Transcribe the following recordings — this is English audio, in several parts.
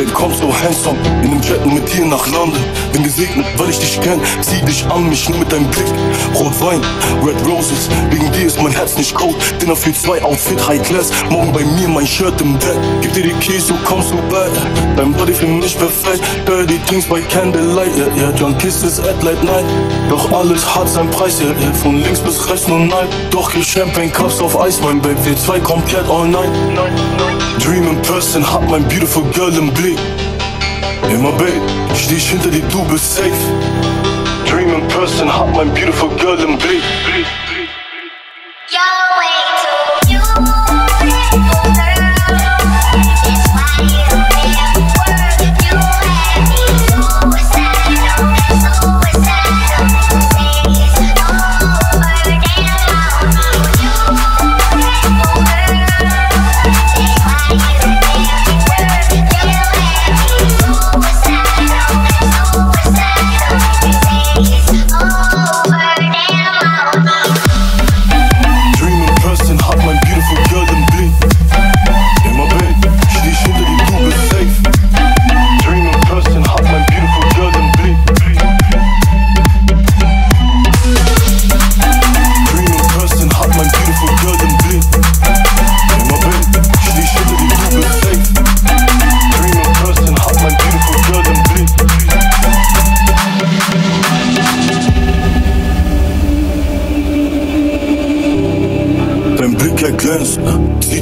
All. Willkommen so handsome, in dem Jet mit dir nach London. Bin gesegnet, weil ich dich kenn, zieh dich an mich nur mit deinem Blick. Rotwein, Red Roses, wegen dir ist mein Herz nicht cold Dinner für zwei, Outfit, High Class, morgen bei mir mein Shirt im Bett Gib dir die Keys, du kommst so bad, dein Body für mich perfekt. Dirty Things by Candlelight, yeah, yeah, John Kisses at late night. Doch alles hat seinen Preis, yeah, yeah, von links bis rechts nur nein Doch hier Champagne Cups auf Eis, mein Babe, wir zwei komplett all night. Dream in person, hab mein beautiful girl im Blick Immer babe, steh ich hinter dir, du bist safe. Dream in person, hab mein beautiful girl im Blick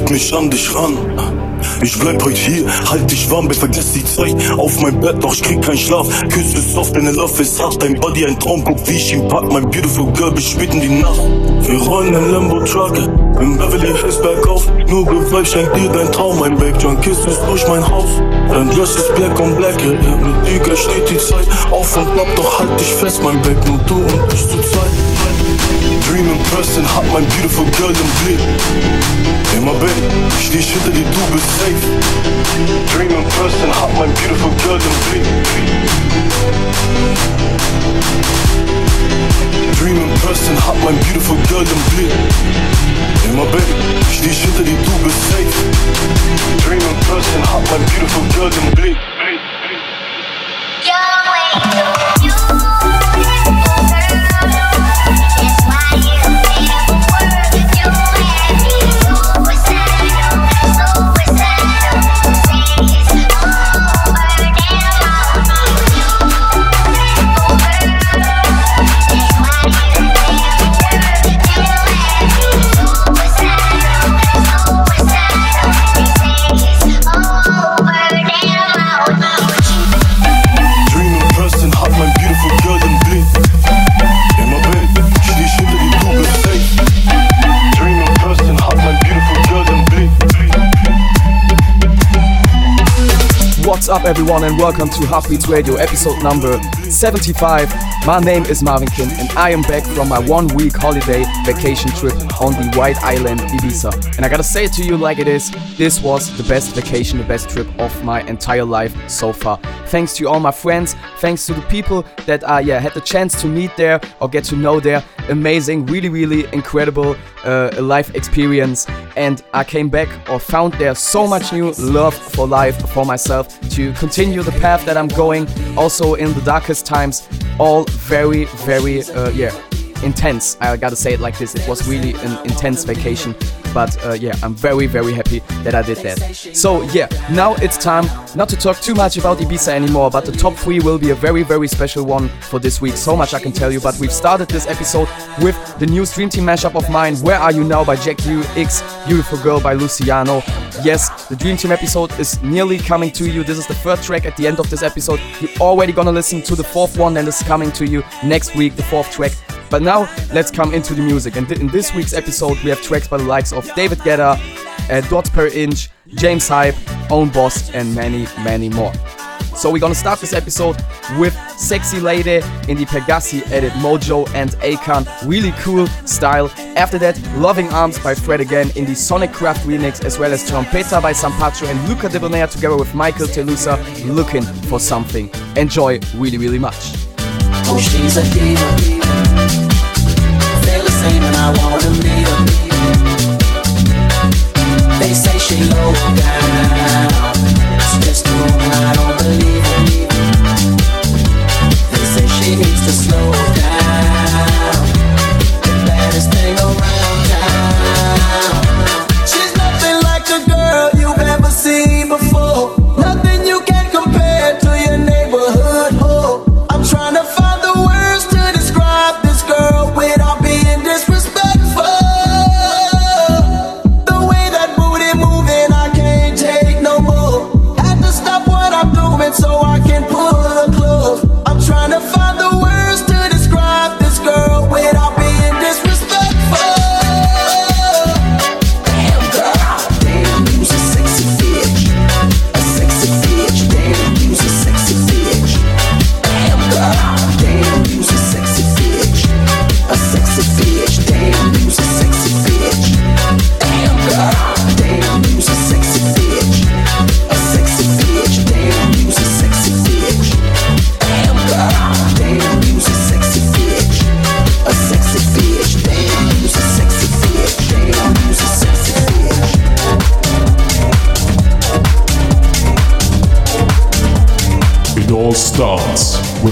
mich an dich ran. Ich bleib heute hier, halt dich warm, vergiss die Zeit auf mein Bett, doch ich krieg keinen Schlaf. Küsse soft, deine Love ist hart, dein Body ein Traum, guck wie ich ihn pack, mein beautiful girl bis spät in die Nacht. Wir rollen ein Lambo Truck, in Beverly Hills bergauf, nur Vibe schenkt dir dein Traum, mein John Kiss ist durch mein Haus. Dein Dress ist black on black, yeah, yeah. mit dir steht die Zeit auf und ab, doch halt dich fest, mein Babe, nur du und ich zur Zeit. Dream in person, hab mein beautiful girl im Blick. Immer babe, steh ich hinter dir, du bist safe. Dream in person, hab mein beautiful girl im Blick. Dream in person, hab mein beautiful girl im Blick. Immer babe, steh ich hinter dir, du bist safe. Dream in person, hab mein beautiful girl im Blick What's up, everyone, and welcome to Heartbeats Radio, episode number 75. My name is Marvin Kim, and I am back from my one week holiday vacation trip on the White Island, Ibiza. And I gotta say it to you like it is this was the best vacation, the best trip of my entire life so far. Thanks to all my friends, thanks to the people that I yeah, had the chance to meet there or get to know there. Amazing, really, really incredible uh, life experience. And I came back or found there so much new love for life for myself to continue the path that I'm going. Also in the darkest times, all very, very uh, yeah intense. I gotta say it like this. It was really an intense vacation. But uh, yeah, I'm very, very happy that I did that. So yeah, now it's time not to talk too much about Ibiza anymore, but the top three will be a very, very special one for this week. So much I can tell you. But we've started this episode with the new Dream Team mashup of mine, Where Are You Now by Jack Ü X, Beautiful Girl by Luciano. Yes, the Dream Team episode is nearly coming to you. This is the third track at the end of this episode. You're already gonna listen to the fourth one and it's coming to you next week, the fourth track. But now let's come into the music. And th- in this week's episode, we have tracks by the likes of David Guetta, uh, Dots Per Inch, James Hype, Öwnboss, and many, many more. So we're gonna start this episode with Sexy Lady in the Pegasi edit Mojo and Akon. Really cool style. After that, Loving Arms by Fred again in the Sonic Craft remix, as well as Trompeta by Sampacho and Luca Debonaire together with Michael Telusa, Looking for Something. Enjoy really, really much. Oh, she's a and I wanna meet her. They say she low down. It's just They say she needs to slow down.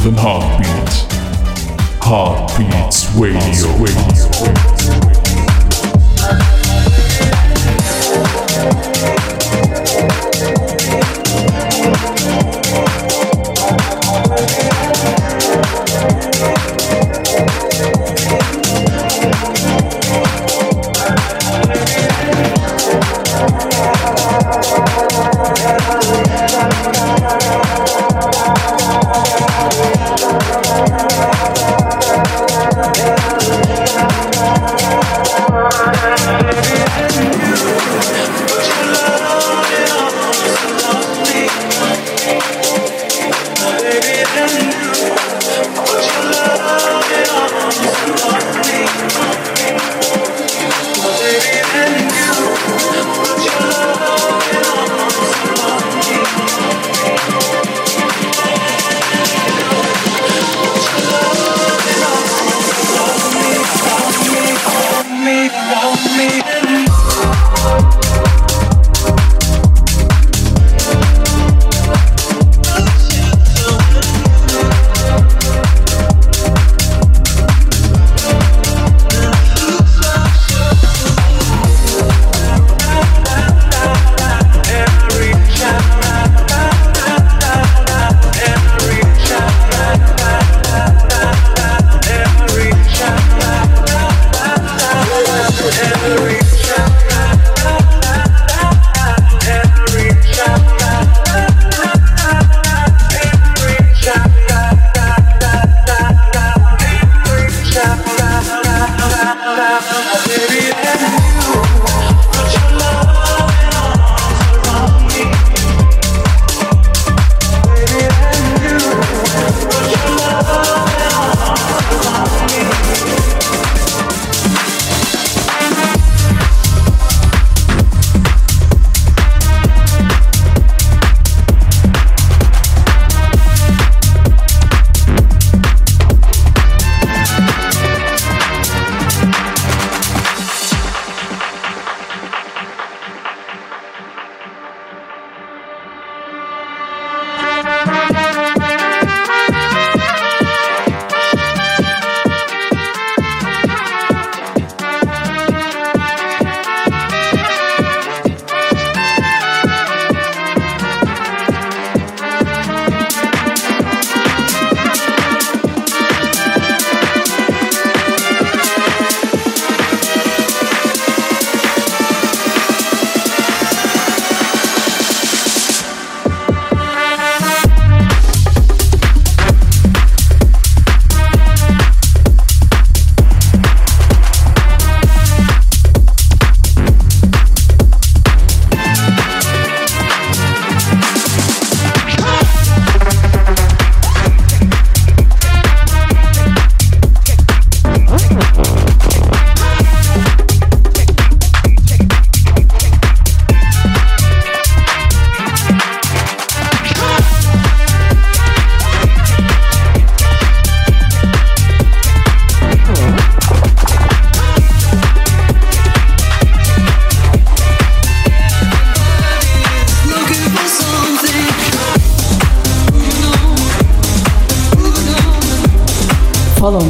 Starts with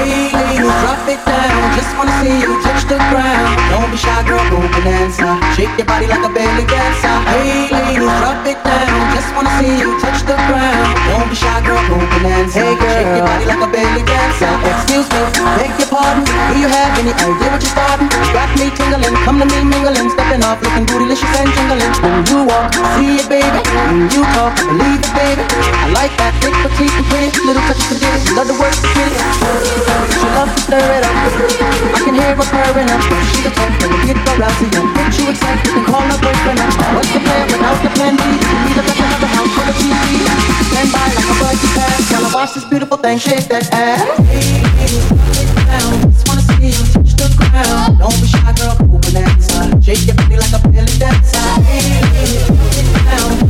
Hey drop it down. Just wanna see you touch the ground. Don't be shy, girl, go bonanza. Shake your body like a belly dancer. Hey, ladies, drop it down. Just wanna see you touch the ground. Don't be shy, girl, go bonanza. Hey, girl. Shake your body like a belly dancer. Excuse me, beg your pardon. Do you have any idea what you're starting? got me tingling, come to me mingling, stepping off, looking bootylicious and jingling. When you walk, see it, baby. When you talk, believe it, baby. I like that thick petite and pretty little touch of it. Love the work, the pretty. She loves the third it up. I can hear her purring up. She the type that get the route to you. Get you excited, you can call her boyfriend up. What's the plan without the plan B? Need a better have a house full of TV. Stand by like a buggy pass. Tell her watch this beautiful thing, shake that ass. Hey, down. Just wanna see you touch the ground. Don't be shy, girl, go bonanza. Shake your body like a belly dancer. Hey, down.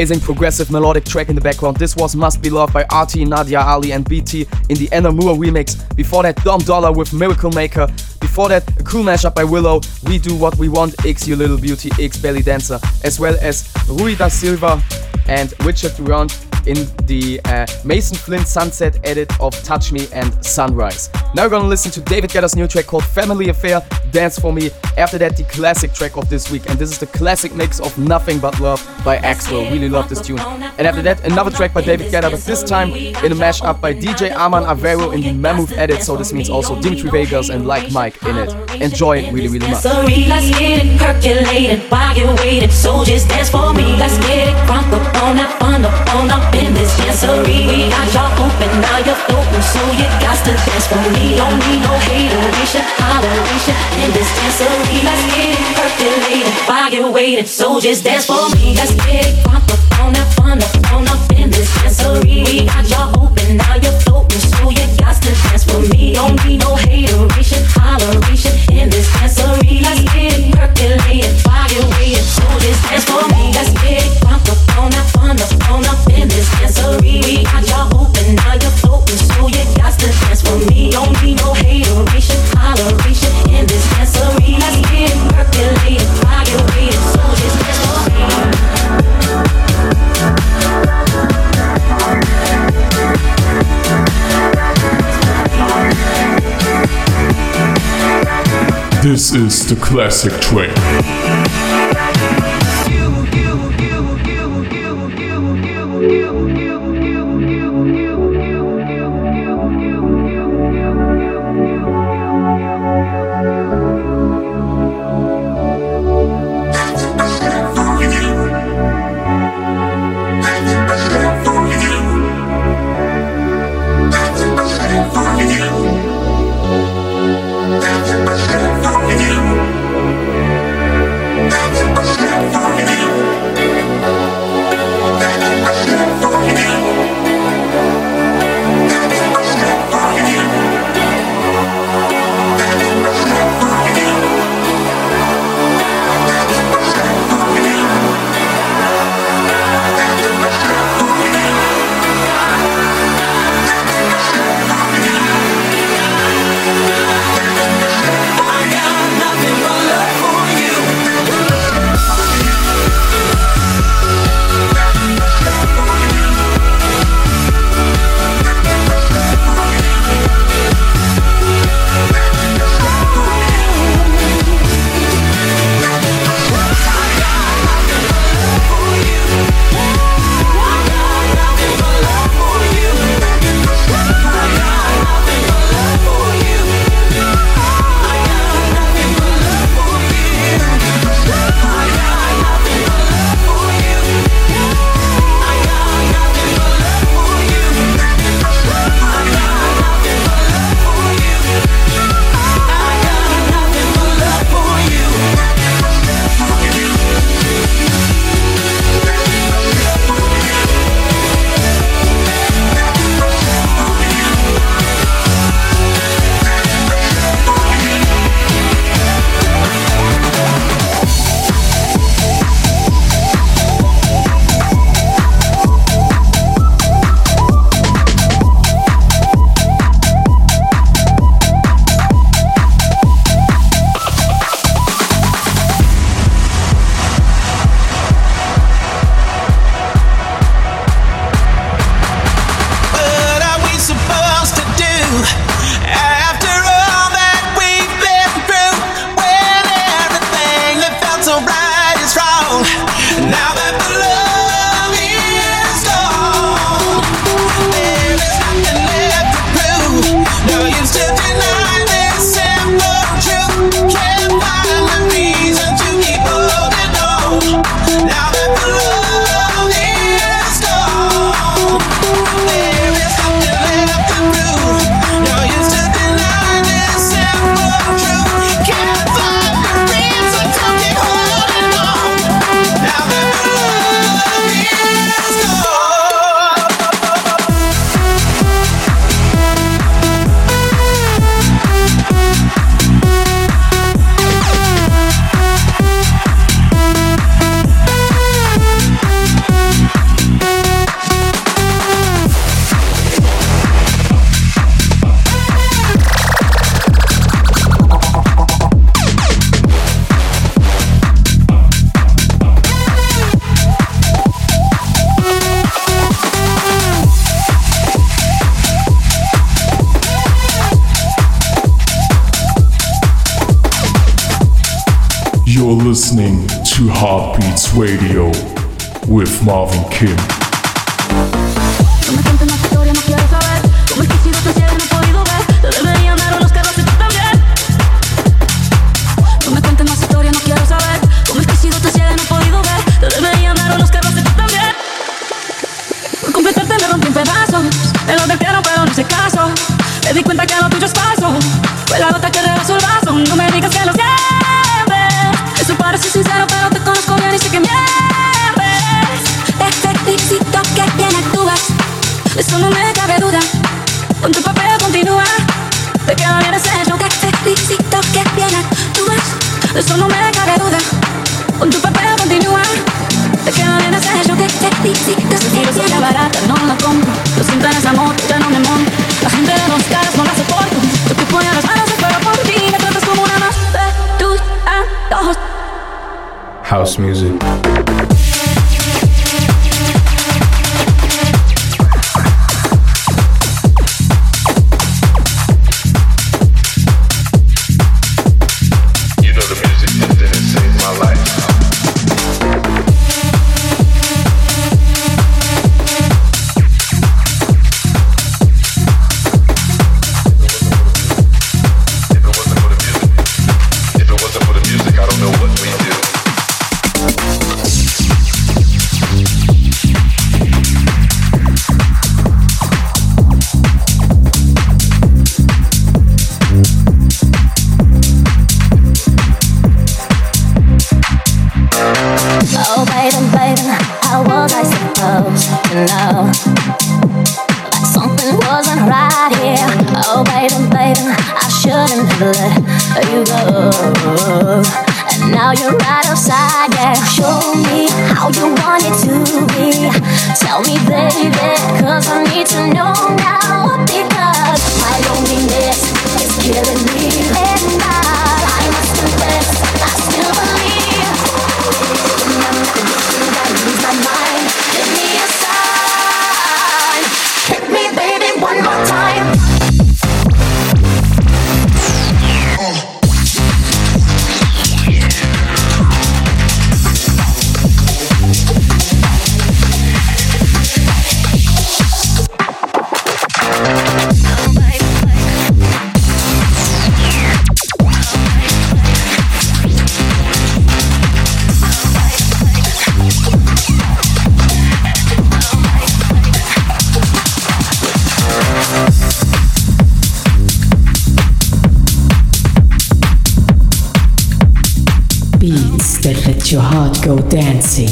amazing progressive melodic track in the background. This was Must Be Loved by Arty, Nadia Ali, and BT in the Moore remix. Before that, Dom Dolla with Miracle Maker. Before that, a cool mashup by Willow, We Do What We Want, X You Little Beauty, X Belly Dancer, as well as Rui da Silva and Richard Durand in the uh, Mason Flint Sunset edit of Touch Me and Sunrise. Now we're gonna listen to David Guetta's new track called Family Affair, Dance For Me. After that, the classic track of this week, and this is the classic mix of Nothing But Love by Axwell. Really love this tune. And after that, another track by David Guetta, but this time in a mashup by DJ Arman Avero in the Mammoth edit, so this means also Dimitri Vegas and Like Mike in it. Enjoy it really, really much. Let's get it percolated while you're waiting. So just dance for me. Let's get it crunk up on that fun up on up in this dancery. We got y'all open, now you're floating, so you got to dance for me. Don't need no hateration, holleration in this dancery. Let's get it percolated while you're waiting. So just dance for me. Let's get it crunk up Let's get it it up on that fun up on up in this dancery. We got y'all This is the classic track. Beats Radio with Marvin Kim. music. love. Like something wasn't right here. Oh, baby, baby, I shouldn't have let you go. And now you're right outside, yeah. Show me how you go dancing.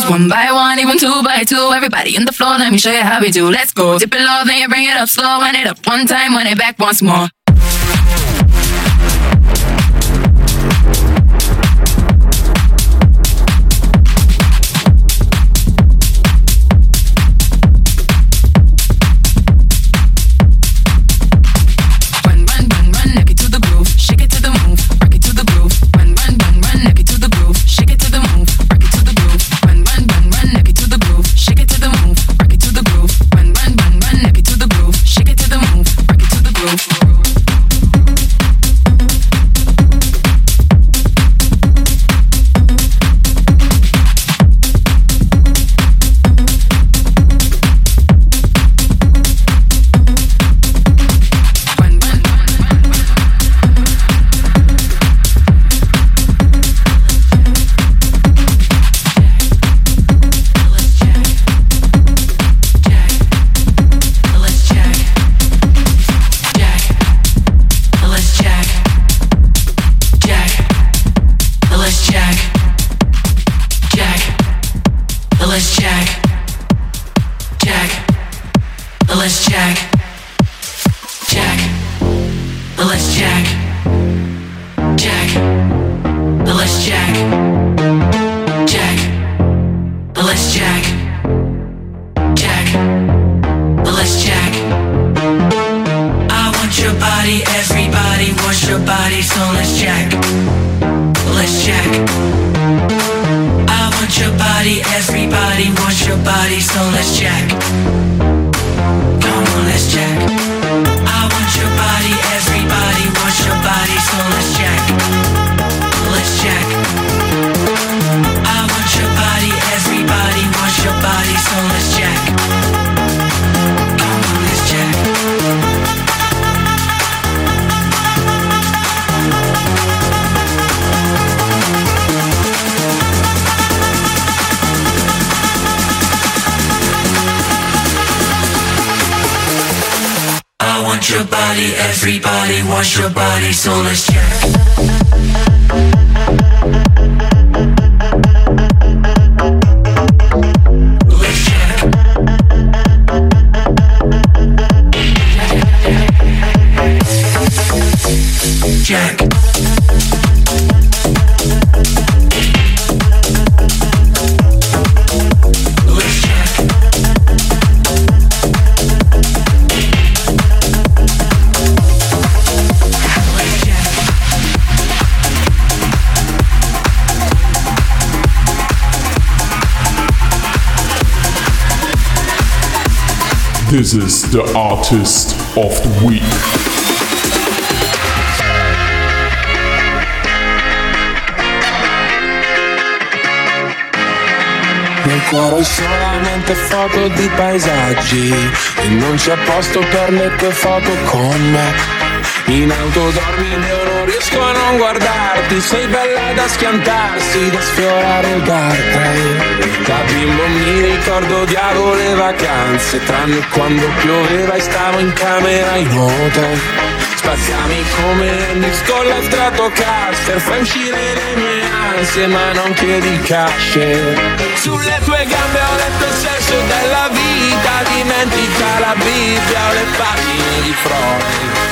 one by one, even two by two. Everybody in the floor, let me show you how we do. Let's go. Dip it low, then you bring it up slow. Wind it up one time, wind it back once more. This is the artist of the week. Nel cuore solamente foto di paesaggi E non c'è posto per le tue foto con me in auto dormi non riesco a non guardarti Sei bella da schiantarsi, da sfiorare il guardrail. Da bimbo mi ricordo odiavo le vacanze Tranne quando pioveva e stavo in camera in hotel Spaziami come Hendrix con la Stratocaster Fai uscire le mie ansie ma non chiedi cash. Sulle tue gambe ho letto il senso della vita Dimentica la Bibbia o le pagine di Freud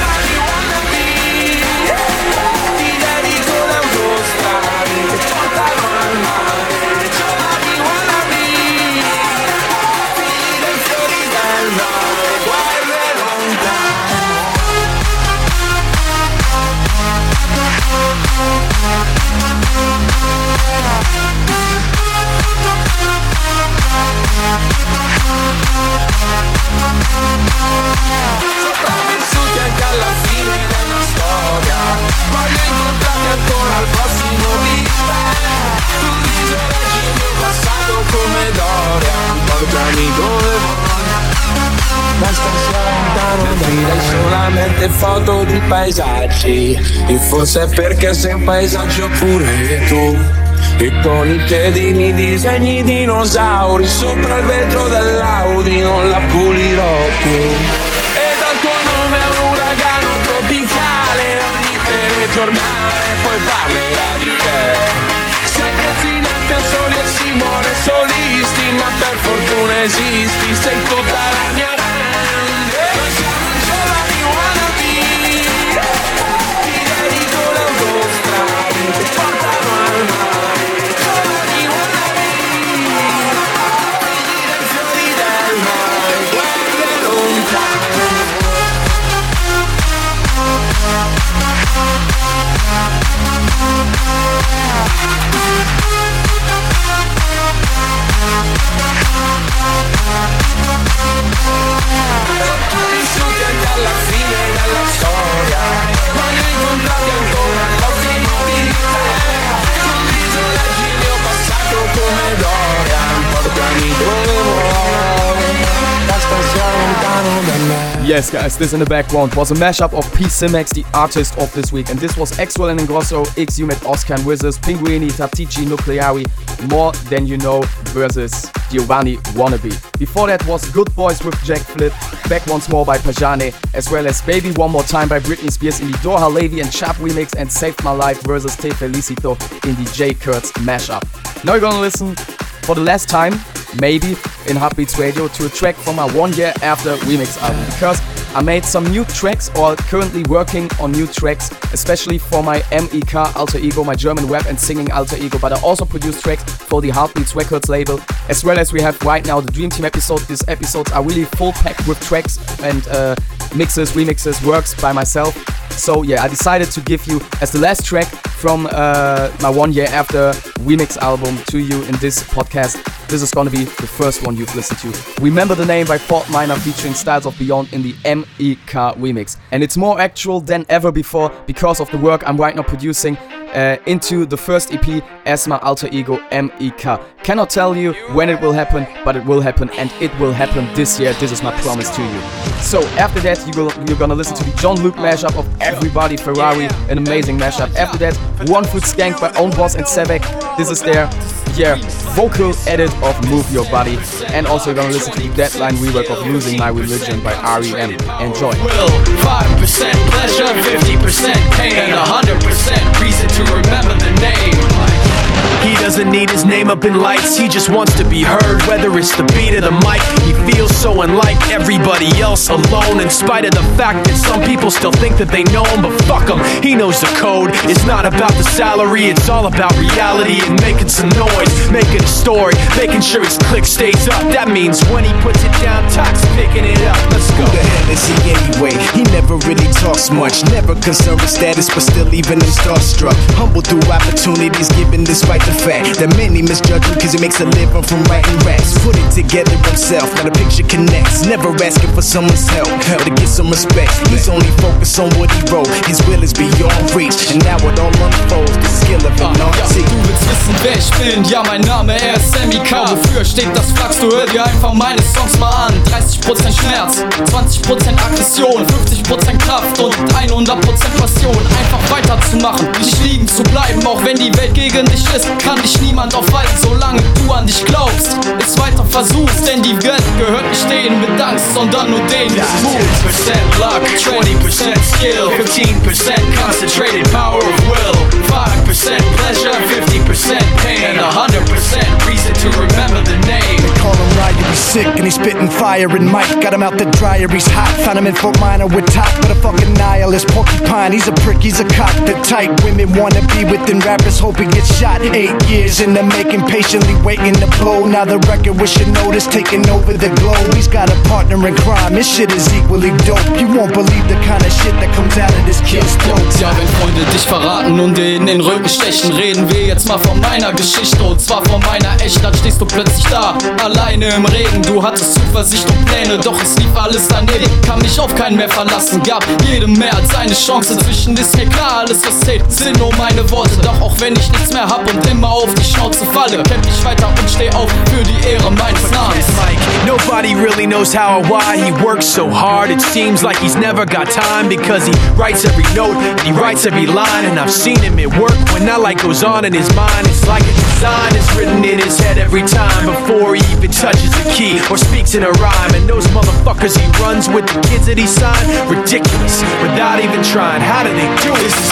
Sopravvissuti anche alla fine della storia Voglio incontrarti ancora al prossimo weekend Tu risorreggi il mio passato come Dorian Portami dove vuoi. Basta lontano Dai solamente foto di paesaggi. E forse è perché sei un paesaggio pure tu e con i piedini disegni dinosauri Sopra il vetro dell'Audi non la pulirò più. E dal tuo nome è un uragano tropicale Ogni telegiornale poi parlerà di te. Sei solisti Ma per fortuna esisti, sei tutta la mia alla fine della storia Ma ancora leggi il mio passato come Portami Yes guys, this in the background was a mashup of P Simex, the artist of this week, and this was Axwell and Ingrosso, X U Met, Oscar and Wizards, Pinguini, Tattici, Nucleari, More Than You Know versus Giovanni Wannabe. Before that was Good Boys with Jack Flip, Back Once More by Pajane, as well as Baby One More Time by Britney Spears in the Doha Levy and Chap remix, and Saved My Life versus Te Felicito in the J. Kurtz mashup. Now you're gonna listen for the last time, maybe, in Heartbeats Radio to a track from my one year after remix album because I made some new tracks or currently working on new tracks, especially for my MEK alter ego, my German rap and singing alter ego. But I also produce tracks for the Heartbeats Records label, as well as we have right now the Dream Team episode. These episodes are really full packed with tracks and uh, mixes, remixes, works by myself. So yeah, I decided to give you as the last track from uh, my one year after remix album to you in this podcast. This is gonna be the first one you've listened to. Remember the name by Fort Minor featuring Styles of Beyond in the MEK remix. And it's more actual than ever before because of the work I'm right now producing uh, into the first EP as my alter ego MEK. Cannot tell you when it will happen, but it will happen and it will happen this year. This is my promise to you. So after that, you go, you're gonna listen to the John Luke mashup of Everybody Ferrari, an amazing mashup. After that, One Foot Skank by Öwnboss and Sevek. This is their yeah vocal edit of Move Your Body. And also you're gonna listen to the Deadline rework of Losing My Religion by REM. Enjoy. Will 5% pleasure, 50% pain, and 100% reason to remember the name. He doesn't need his name up in lights, he just wants to be heard, whether it's the beat of the mic. He feels so unlike everybody else alone, in spite of the fact that some people still think that they know him, but fuck him, he knows the code. It's not about the salary, it's all about reality and making some noise, making a story, making sure his click stays up. That means when he puts it down, Tox picking it up. Let's go. Who the hell is he anyway? He never really talks much, never concerned with status, but still even him starstruck. Humble through opportunities given despite the fact that many misjudge him because he makes a living from writing raps. Put it together himself, now the picture connects. Never asking for someone's help or to get some respect. He's only focused on what he wrote. His will is beyond reach, and now it all unfolds. The skill of an Ja, artist. du willst wissen, wer ich bin? Ja, mein Name, er ist Sammy K. Wofür steht das Flachs? Du hör dir einfach meine Songs mal an. 30% Schmerz, 20% Aggression, 50% Kraft und 100% Passion. Einfach weiterzumachen, nicht liegen zu bleiben, auch wenn die Welt gegen dich ist. Kann dich niemand aufhalten, solange du an dich glaubst. Es weiter versuchst, denn die Welt gehört nicht denen mit Angst, sondern nur denen mit Mut. 10% luck, 20% skill, 15% concentrated power of will, 5% pleasure, 50% pain, and 100% reason to remember the name. Call him Ryu, he's sick and he's spitting fire and Mike got him out the dryer, he's hot. Found him in Fort Minor with top, but a fucking nihilist porcupine. He's a prick, he's a cock. The type women wanna be within rappers, hope he gets shot. Eight years in the making, patiently waiting to blow. Now the record with notice taking over the globe. He's got a partner in crime, his shit is equally dope. You won't believe the kind of shit that comes out of this kid's throat. Ja, wenn Freunde dich verraten und in den Rücken stechen, reden wir jetzt mal von meiner Geschichte und zwar von meiner echt. Dann stehst du plötzlich da, alleine im Regen. Du hattest Zuversicht und Pläne, doch es lief alles daneben. Kann mich auf keinen mehr verlassen, gab jedem mehr als eine Chance. Inzwischen ist mir klar, alles was zählt, sind nur meine Worte. Doch auch wenn ich nichts mehr hab und immer auf die Schnauze falle, kämpf ich weiter und steh auf für die Ehre meines Namens. Nobody really knows how or why he works so hard. It seems like he's never got time because he writes every note and he writes every line. And I've seen him at work when that light goes on in his mind. It's like a design is written in his head every time before he even touches a key or speaks in a rhyme. And those motherfuckers he runs with, the kids that he signed, ridiculous without even trying. How do they do it? This is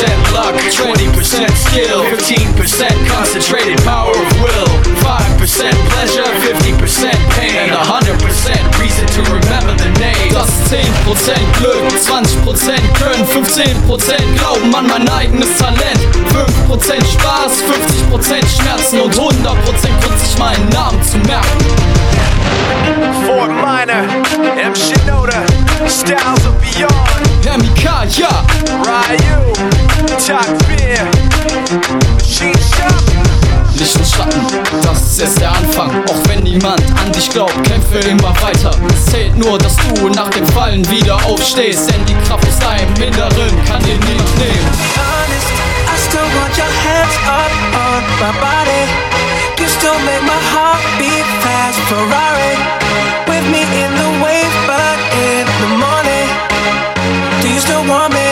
10% luck, 20% skill, 15% concentrated power of will, 5% pleasure, 50% pain, and 100% reason to remember the name. Das ist 10% Glück, 20% Können, 15% Glauben an mein eigenes Talent, 5% Spaß, 50% Schmerzen und 100% Grund, sich meinen Namen zu merken. Fort Minor, M. Shinoda, Styles of Beyond, Mika, ja, Ryu, Talk Beer, Machine Shop ordentlichen Schatten. Das ist erst der Anfang, auch wenn niemand an dich glaubt, kämpfe immer weiter. Es zählt nur, dass du nach dem Fallen wieder aufstehst, denn die Kraft aus deinem Inneren kann dir niemand nehmen. Honest, I still want your hands up on my body. You still make my heart beat fast, Ferrari. With me in the wave, but in the morning. Do you still want me?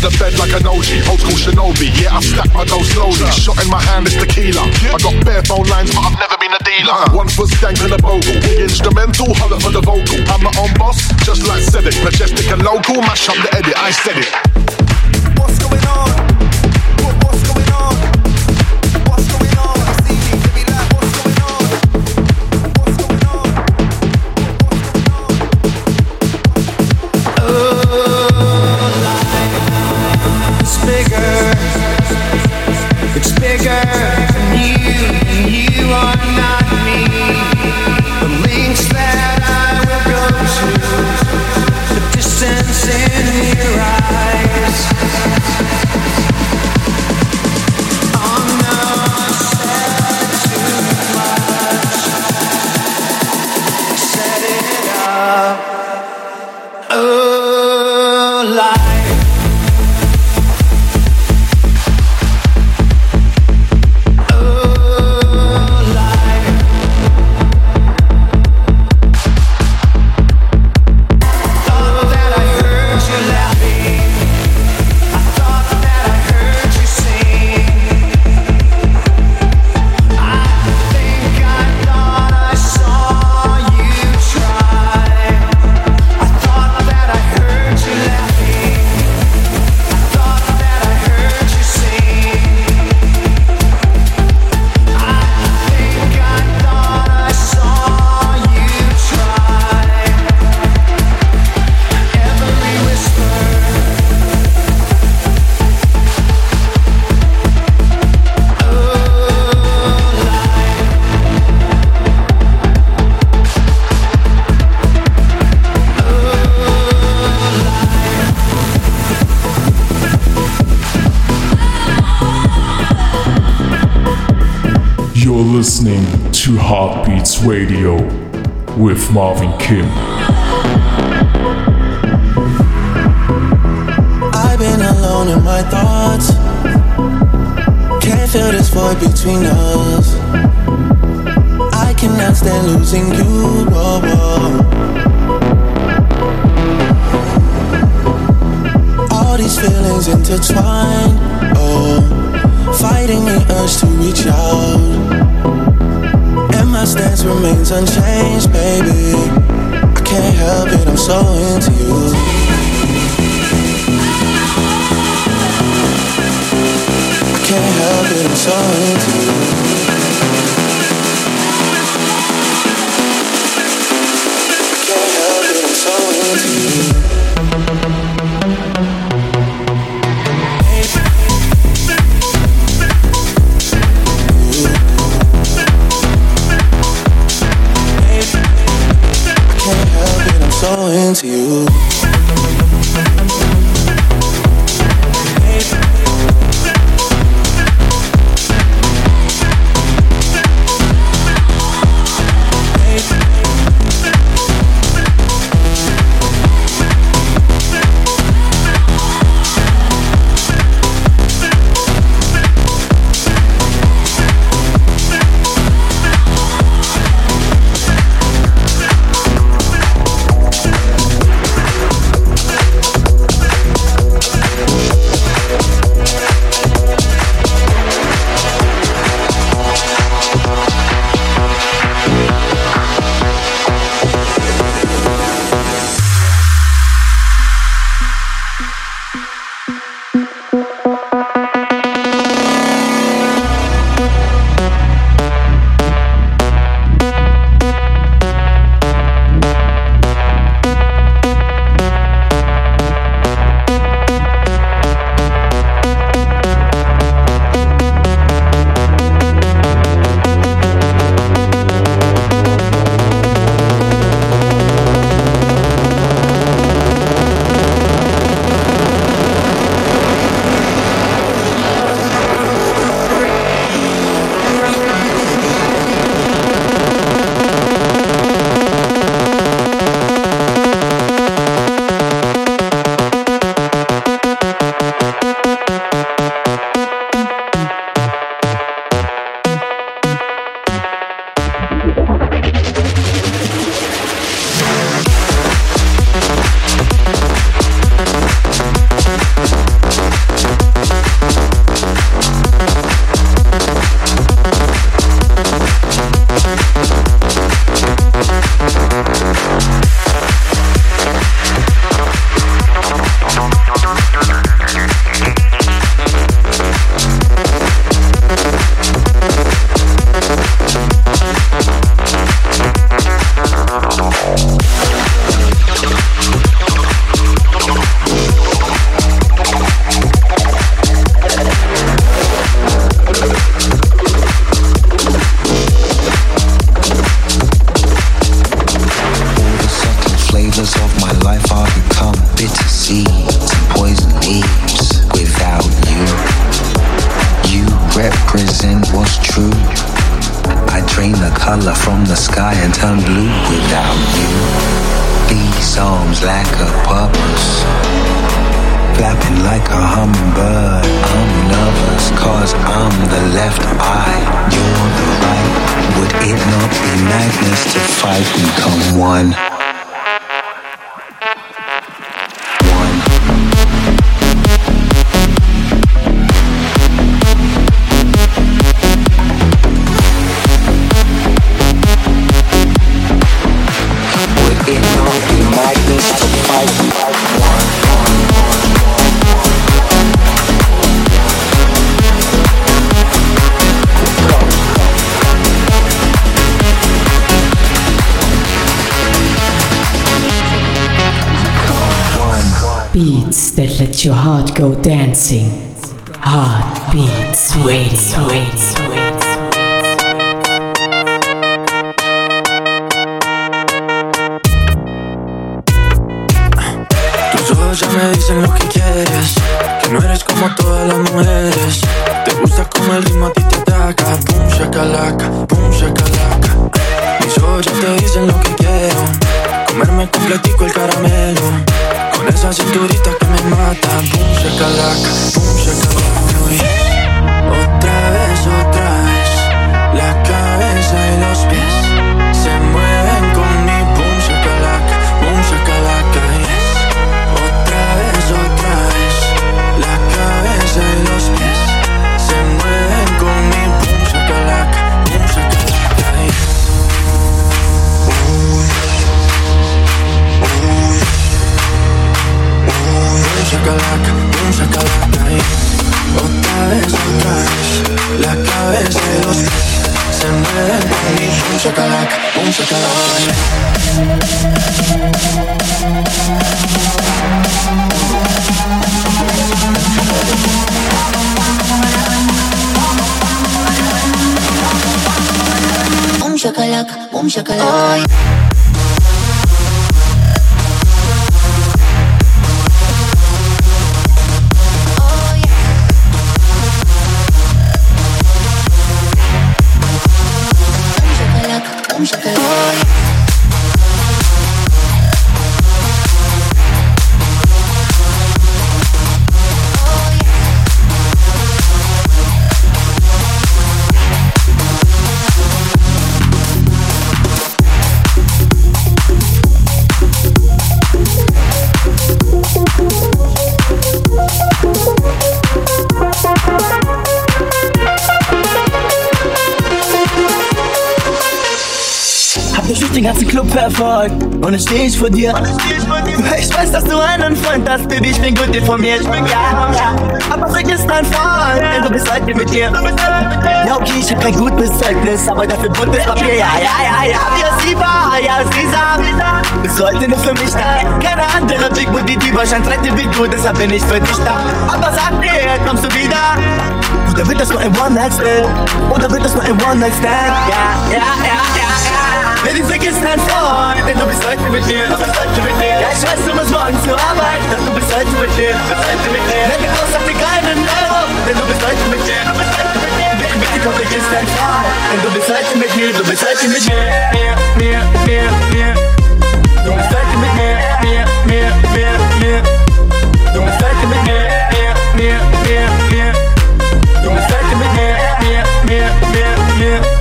The bed like an OG, old school Shinobi. Yeah, I stack my dough slowly. Shot in my hand is tequila. I got bare phone lines, but I've never been a dealer. One foot stank in a bogle. Big instrumental, holler for the vocal. I'm my own boss, just like said it. Majestic and local, mash up the edit. I said it. What's going on? Heartbeats Radio with Marvin Kim. I've been alone in my thoughts. Can't feel this void between us. I cannot stand losing you. Whoa, whoa. All these feelings intertwine. Oh, fighting the urge to reach out. My stance remains unchanged, baby. I can't help it, I'm so into you. I can't help it, I'm so into you. I can't help it, I'm so into you. Let your heart go dancing. Heartbeats radio. Tus ojos ya me dicen lo que quieres Que no eres como todas las mujeres Te gusta como el ritmo a ti te ataca Pum, shakalaka, pum, shakalaka Mis ojos te dicen lo que quiero Comerme completico el caramelo Con esa cinturita que me mata Pum, shakalaka, pum, Uy. Otra vez, otra vez La cabeza y los pies shakalaka, boom shakalaka. Otra vez, otra vez. La cabeza y los pies Se mueven con mi boom shakalaka, boom shakalaka. Boom shakalaka, boom shakalaka. Hab den ganzen Club verfolgt und jetzt steh ich vor dir. Ich weiß, dass du einen Freund hast, Baby, ich bin gut informiert. Ja, ja. Aber vergiss dein Freund, denn du bist heute mit dir. Ja, okay, ich hab kein gutes Zeugnis, aber dafür buntes Papier. Ja, ja, ja, ja. Ja, sie war, ja, sie sah. Bist du heute nur für mich da? Keine andere Big Booty, die wahrscheinlich trägt Big Good, deshalb bin ich für dich da. Aber sag mir, kommst du wieder? Oder wird das nur ein One-Night-Stand? Oder wird das nur ein One-Night-Stand? Ja, ja, ja, ja, ja. Baby, vergiss dein Freund, denn du bist heute mit mir, du bist heute mit mir. Ja, ich weiß, du musst morgen zur Arbeit, doch du bist heute mit mir, du bist heute mit mir. Lenke aus auf die keinen Euro, denn du bist heute mit mir, du bist heute mit mir. Bitte, komm, vergiss dein Freund, denn du bist heute mit mir, du bist heute mit mir. Mir, mir, mir, mir. Du bist heute mit mir, mir, mir, mir, mir. Du bist heute mit mir, mir, mir, mir, mir. Du bist heute mit mir, mir, mir, mir, mir.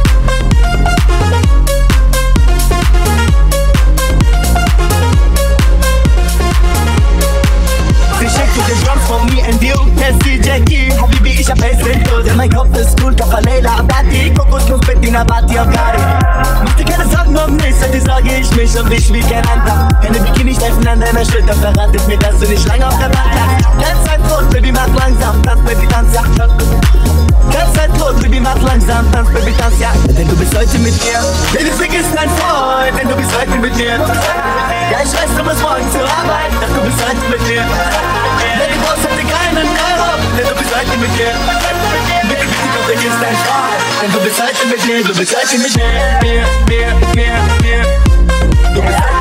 Me and you Kennst die Jackie, Habibi, ich hab Ace Ventos Mein Kopf ist cool, Kappa Leila Abadi Kokosnuss, Bettina, Bati, Afghani Mach dir keine Sorgen um mich, heute sorge ich mich um dich wie kein anderer Keine Bikini-Streifen an deiner Schulter. Verratet mir, dass du nicht lange auf der Bank hast Ganz Zeit tot, Baby, mach langsam, tanz, Baby, tanz, ja. Ganz Zeit tot, Baby, mach langsam, tanz, Baby, tanz, ja. Denn du bist heute mit mir. Baby, vergiss dein Freund, denn du bist heute mit mir. Ja, ich weiß, du musst morgen zur Arbeit, doch du bist heute mit mir. Denn du brauchst heute keinen Euro, du bist heute mit mir Bitte, bitte, komm, vergiss dein Freund Denn du bist heute mit mir, du bist heute mit mir Mir, mir, mir, mir Du bist heute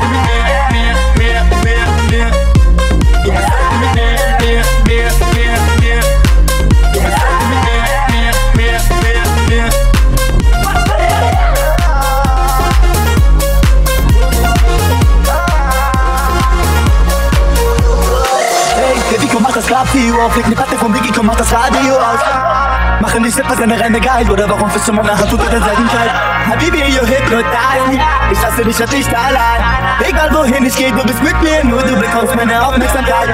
Grabview auf, leg ne Platte vom Biggie, komm, mach das Radio aus. Machen die Slippers deine Reine geil, oder warum bist du mal nachher tut dir denselben Teil? Habibi, you hypnotize Ich lasse dich halt nicht allein. Egal wohin ich geh, du bist mit mir Nur du bekommst meine Aufmerksamkeit.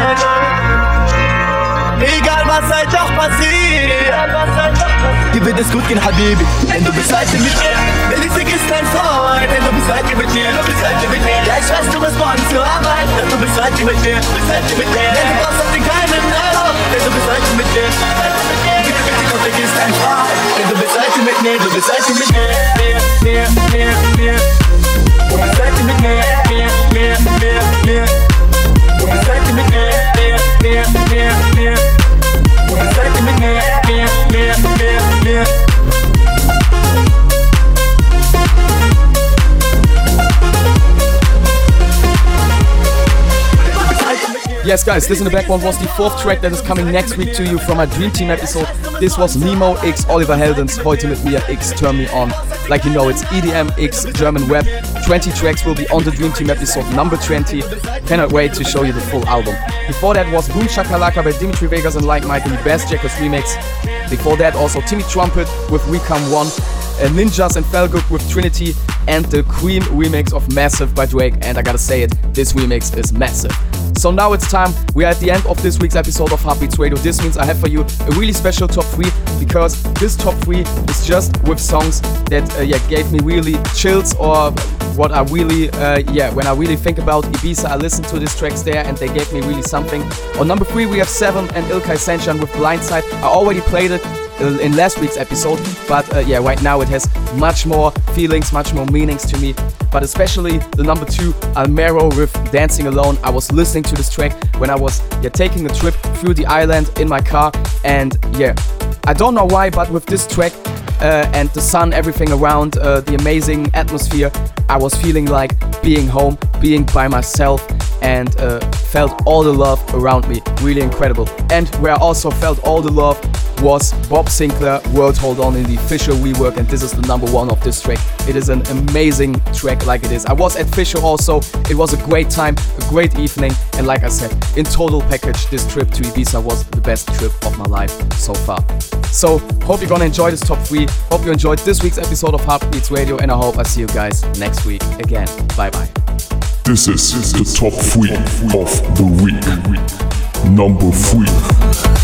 Egal was halt doch passiert. Dir wird es gut gehen, Habibi Denn du bist heute mit mir. Wenn ich vergiss dein Freund Denn du bist heute mit mir, du bist heute mit mir. Ja, ich weiß, du bist morgen zur Arbeit Doch du bist heute mit mir, du bist heute mit mir. Denn du brauchst auf den Denn du bist heute mit mir Denn du Yes, guys, this in the background was the fourth track that is coming next week to you from my Dream Team episode. This was Nemo x Oliver Heldens, heute mit mir x Turn Me On. Like you know, it's EDM x German Web. 20 tracks will be on the Dream Team episode number 20. Cannot wait to show you the full album. Before that was Boom Shakalaka by Dimitri Vegas and Like Mike in the Bassjackers remix. Before that, also Timmy Trumpet with We Come One. uh, Ninjas and Felguk with Trinity, and the Queen remix of Massive by Drake. And I gotta say it, this remix is massive. So now it's time. We are at the end of this week's episode of Heartbeats Radio. This means I have for you a really special top three because this top three is just with songs that uh, yeah gave me really chills or what I really uh, yeah when I really think about Ibiza I listen to these tracks there and they gave me really something. On number three we have Seven and Ilkay Sencan with Blindside. I already played it in last week's episode, but uh, yeah, right now it has much more feelings, much more meanings to me. But especially the number two, Almero with Dancing Alone. I was listening to this track when I was yeah taking a trip through the island in my car, and yeah, I don't know why, but with this track uh, and the sun, everything around, uh, the amazing atmosphere, I was feeling like being home, being by myself, and uh, felt all the love around me. Really incredible. And where I also felt all the love was Bob Sinclar, World Hold On in the Fisher rework, and this is the number one of this track. It is an amazing track, like it is. I was at Fisher also. It was a great time, a great evening, and like I said, in total package, this trip to Ibiza was the best trip of my life so far. So, hope you're gonna enjoy this top three. Hope you enjoyed this week's episode of Heartbeats Radio, and I hope I see you guys next week again. Bye bye. This is the top three of the week. Number three.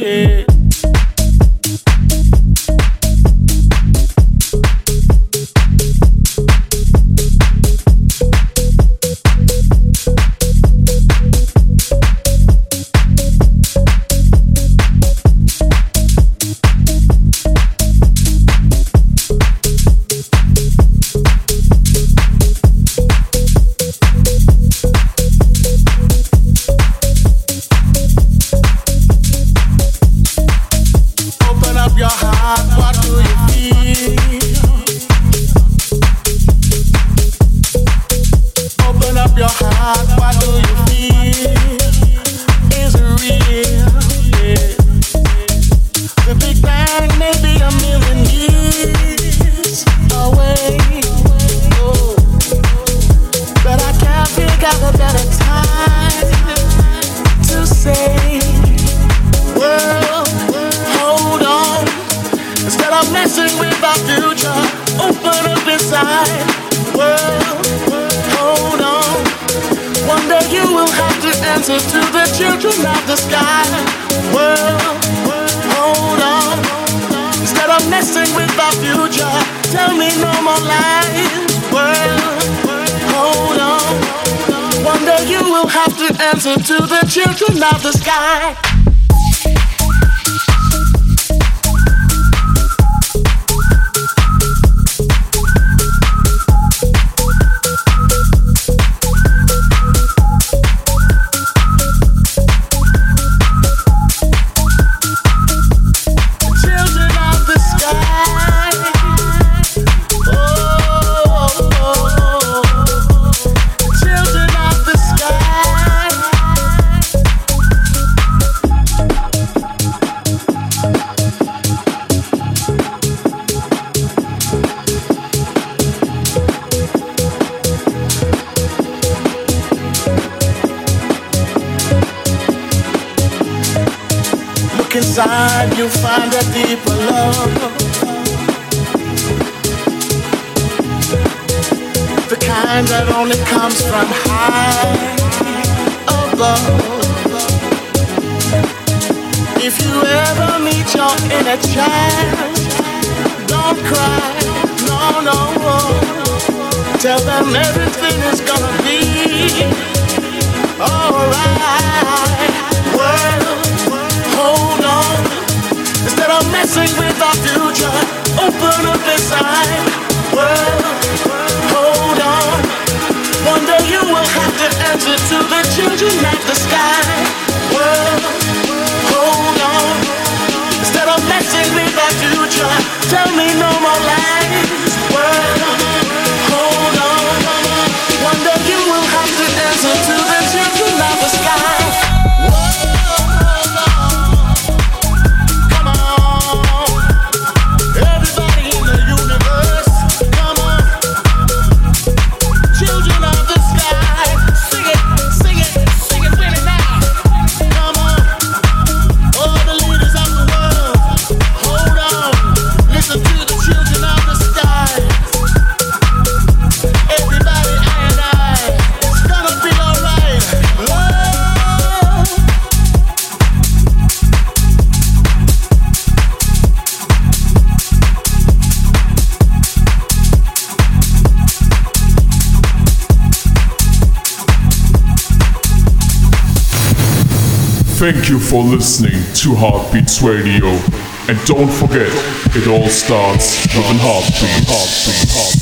yeah. inside you find a deeper love. The kind that only comes from high above. If you ever meet your inner child, don't cry, no, no, no. Tell them everything is gonna be alright. World are messing with our future. Open up inside. world. hold on. One day you will have to answer to the children of the sky. world. hold on. Instead of messing with our future, tell me no more lies. world. Thank you for listening to Heartbeats Radio. And don't forget, it all starts with a heartbeat. heartbeat, heartbeat.